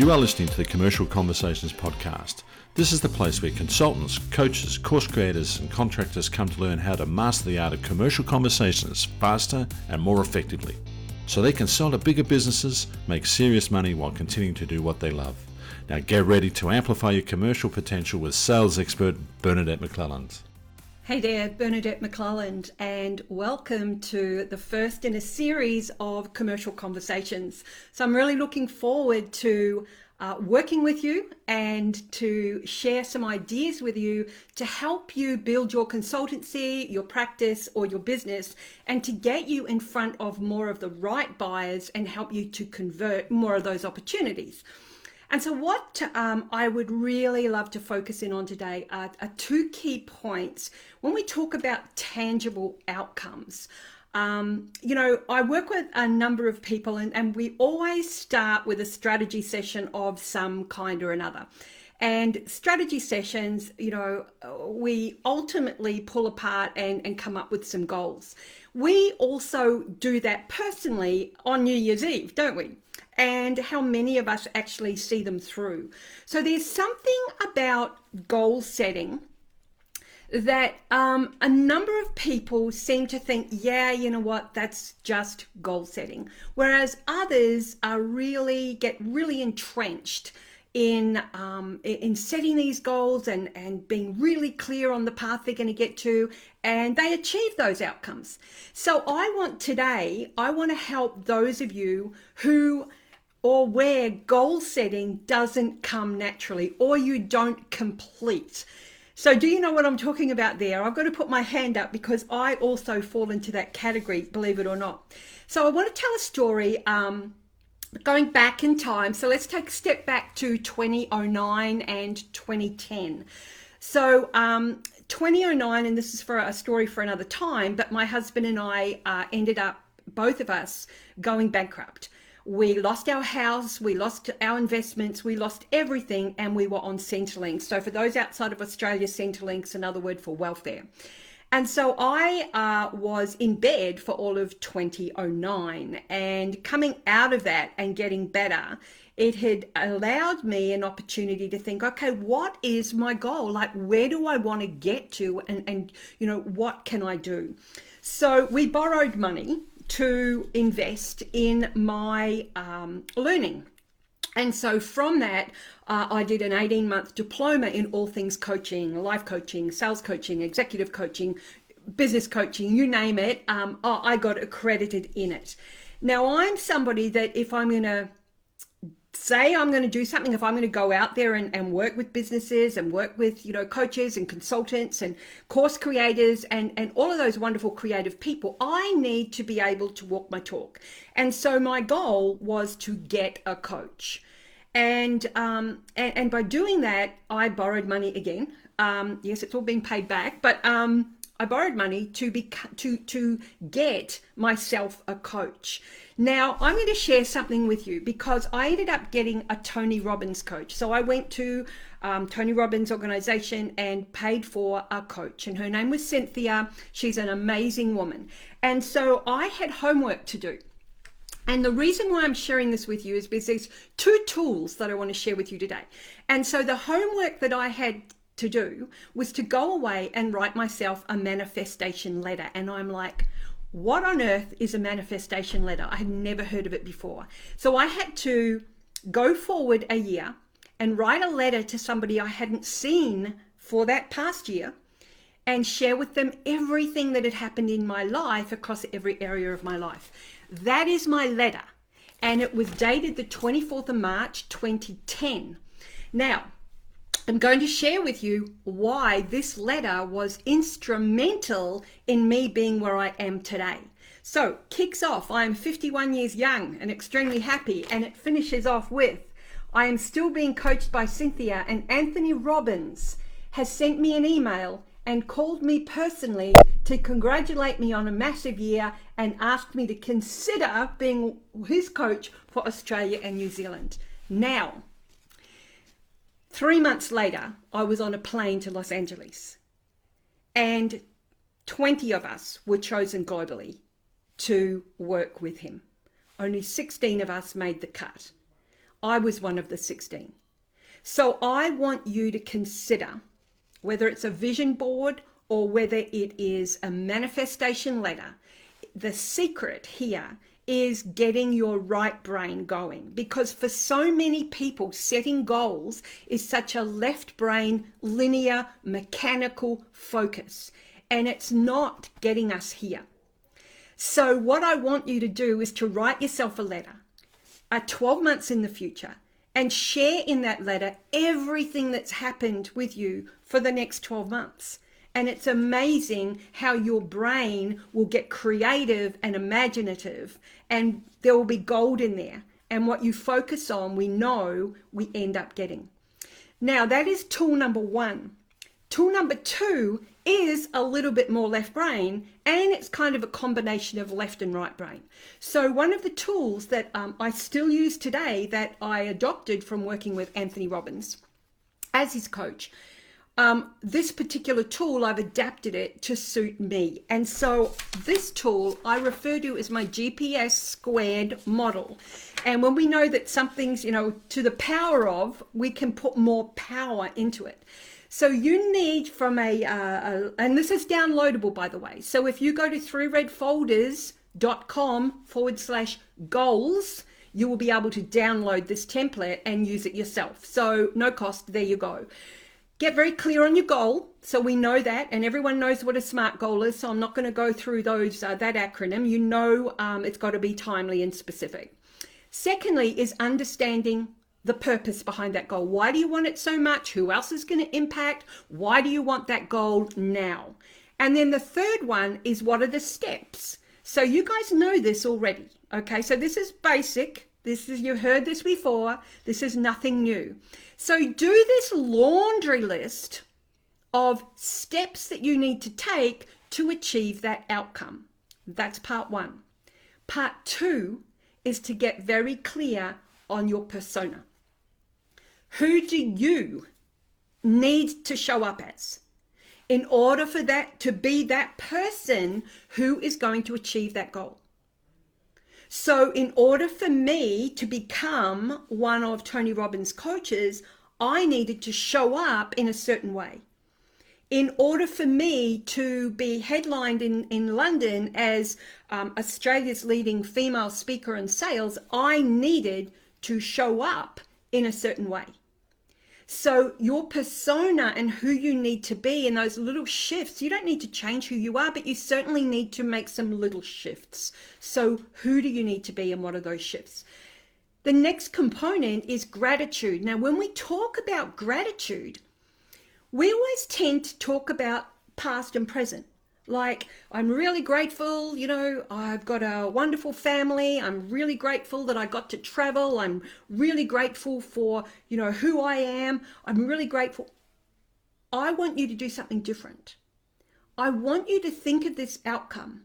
You are listening to the Commercial Conversations podcast. This is the place where consultants, coaches, course creators, and contractors come to learn how to master the art of commercial conversations faster and more effectively so they can sell to bigger businesses, make serious money while continuing to do what they love. Now get ready to amplify your commercial potential with sales expert Bernadette McClelland. Hey there, Bernadette McClelland, and welcome to the first in a series of commercial conversations. So, I'm really looking forward to uh, working with you and to share some ideas with you to help you build your consultancy, your practice, or your business, and to get you in front of more of the right buyers and help you to convert more of those opportunities. And so, what um, I would really love to focus in on today are, are, two key points when we talk about tangible outcomes. Um, you know, I work with a number of people, and, and we always start with a strategy session of some kind or another. And strategy sessions, you know, we ultimately pull apart and, and come up with some goals. We also do that personally on New Year's Eve, don't we? And how many of us actually see them through. So there's something about goal setting that um, a number of people seem to think, yeah, you know what, that's just goal setting. Whereas others are really get really entrenched in um, in setting these goals and and being really clear on the path they're going to get to and they achieve those outcomes so i want today i want to help those of you who or where goal setting doesn't come naturally or you don't complete. So, do you know what I'm talking about there? I've got to put my hand up because I also fall into that category, believe it or not. So, I want to tell a story um, going back in time. So, let's take a step back to 2009 and 2010. So, um, 2009, and this is for a story for another time, but my husband and I uh, ended up, both of us, going bankrupt we lost our house, we lost our investments, we lost everything, and we were on Centrelink. So, for those outside of Australia, Centrelink's another word for welfare. And so I uh, was in bed for all of 2009. And coming out of that and getting better, it had allowed me an opportunity to think, okay, what is my goal? Like, where do I want to get to? And, and you know, what can I do? So we borrowed money to invest in my um, learning. And so from that, uh, I did an 18 month diploma in all things coaching, life coaching, sales coaching, executive coaching, business coaching, you name it. Um, I got accredited in it. Now, I'm somebody that if I'm going to say I'm going to do something, if I'm going to go out there and, and work with businesses and work with, you know, coaches and consultants and course creators and, and all of those wonderful creative people, I need to be able to walk my talk. And so my goal was to get a coach. And, um, and, and by doing that, I borrowed money again. Um, yes, it's all being paid back, but um, I borrowed money to be to to get myself a coach. Now I'm going to share something with you because I ended up getting a Tony Robbins coach. So I went to um, Tony Robbins organization and paid for a coach, and her name was Cynthia. She's an amazing woman, and so I had homework to do. And the reason why I'm sharing this with you is because there's two tools that I want to share with you today. And so the homework that I had to do was to go away and write myself a manifestation letter. And I'm like, what on earth is a manifestation letter? I had never heard of it before. So I had to go forward a year and write a letter to somebody I hadn't seen for that past year and share with them everything that had happened in my life across every area of my life. That is my letter. And it was dated the 24th of March 2010. Now, I'm going to share with you why this letter was instrumental in me being where I am today. So, kicks off, I am 51 years young and extremely happy, and it finishes off with I am still being coached by Cynthia, and Anthony Robbins has sent me an email and called me personally to congratulate me on a massive year and asked me to consider being his coach for Australia and New Zealand. Now, Three months later, I was on a plane to Los Angeles, and 20 of us were chosen globally to work with him. Only 16 of us made the cut. I was one of the 16. So I want you to consider whether it's a vision board or whether it is a manifestation letter. The secret here is getting your right brain going because for so many people, setting goals is such a left brain, linear, mechanical focus, and it's not getting us here. So, what I want you to do is to write yourself a letter, uh, 12 months in the future, and share in that letter everything that's happened with you for the next 12 months. And it's amazing how your brain will get creative and imaginative, and there will be gold in there. And what you focus on, we know we end up getting. Now, that is tool number one. Tool number two is a little bit more left brain, and it's kind of a combination of left and right brain. So, one of the tools that um, I still use today that I adopted from working with Anthony Robbins as his coach um, this particular tool, I've adapted it to suit me. And so this tool I refer to as my GPS squared model. And when we know that something's, you know, to the power of, we can put more power into it. So you need from a, uh, a and this is downloadable by the way. So if you go to 3redfolders.com forward slash goals, you will be able to download this template and use it yourself. So no cost, there you go. Get very clear on your goal, so we know that, and everyone knows what a SMART goal is. So I'm not going to go through those uh, that acronym. You know, um, it's got to be timely and specific. Secondly, is understanding the purpose behind that goal. Why do you want it so much? Who else is going to impact? Why do you want that goal now? And then the third one is what are the steps? So you guys know this already. Okay, so this is basic. This is you heard this before. This is nothing new. So do this laundry list of steps that you need to take to achieve that outcome. That's part one. Part two is to get very clear on your persona. Who do you need to show up as in order for that to be that person who is going to achieve that goal? So, in order for me to become one of Tony Robbins' coaches, I needed to show up in a certain way. In order for me to be headlined in, in London as um, Australia's leading female speaker in sales, I needed to show up in a certain way. So, your persona and who you need to be in those little shifts, you don't need to change who you are, but you certainly need to make some little shifts. So, who do you need to be and what are those shifts? The next component is gratitude. Now, when we talk about gratitude, we always tend to talk about past and present. Like, I'm really grateful, you know, I've got a wonderful family. I'm really grateful that I got to travel. I'm really grateful for, you know, who I am. I'm really grateful. I want you to do something different. I want you to think of this outcome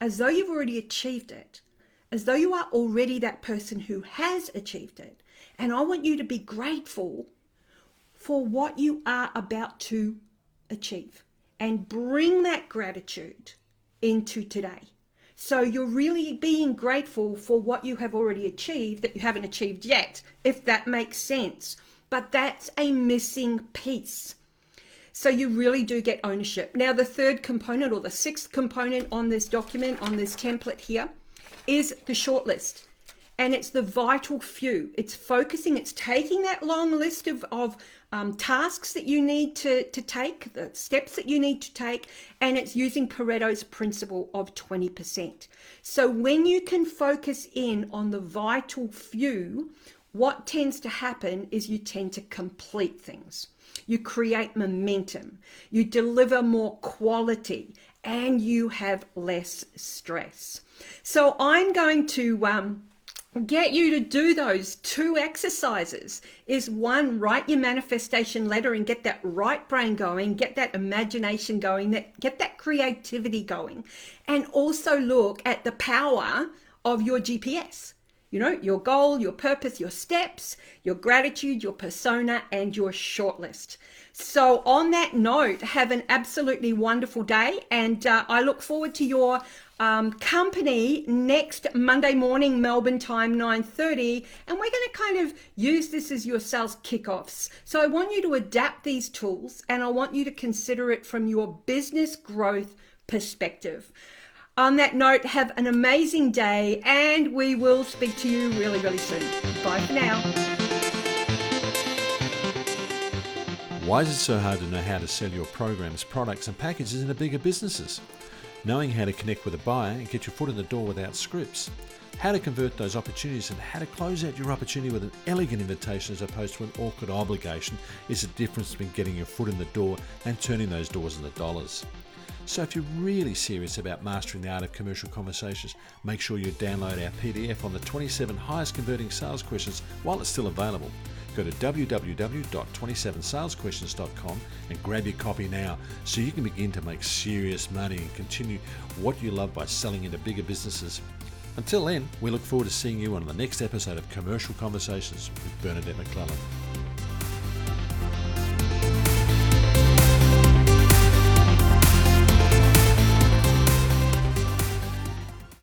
as though you've already achieved it, as though you are already that person who has achieved it. And I want you to be grateful for what you are about to achieve and bring that gratitude into today. So you're really being grateful for what you have already achieved that you haven't achieved yet, if that makes sense. But that's a missing piece. So you really do get ownership. Now, the third component or the sixth component on this document, on this template here, is the shortlist and it's the vital few. It's focusing, it's taking that long list of, of um, tasks that you need to, to take, the steps that you need to take, and it's using Pareto's principle of 20%. So when you can focus in on the vital few, what tends to happen is you tend to complete things. You create momentum, you deliver more quality, and you have less stress. So I'm going to um, get you to do those two exercises is one write your manifestation letter and get that right brain going get that imagination going that get that creativity going and also look at the power of your gps you know your goal your purpose your steps your gratitude your persona and your shortlist. So on that note have an absolutely wonderful day and uh, i look forward to your um, company next Monday morning, Melbourne time, 9.30. And we're going to kind of use this as your sales kickoffs. So I want you to adapt these tools and I want you to consider it from your business growth perspective. On that note, have an amazing day and we will speak to you really, really soon. Bye for now. Why is it so hard to know how to sell your programs, products, and packages into bigger businesses? Knowing how to connect with a buyer and get your foot in the door without scripts, how to convert those opportunities and how to close out your opportunity with an elegant invitation as opposed to an awkward obligation is the difference between getting your foot in the door and turning those doors into dollars. So, if you're really serious about mastering the art of commercial conversations, make sure you download our PDF on the 27 highest converting sales questions while it's still available. Go to www.27salesquestions.com and grab your copy now so you can begin to make serious money and continue what you love by selling into bigger businesses. Until then, we look forward to seeing you on the next episode of Commercial Conversations with Bernadette McClelland.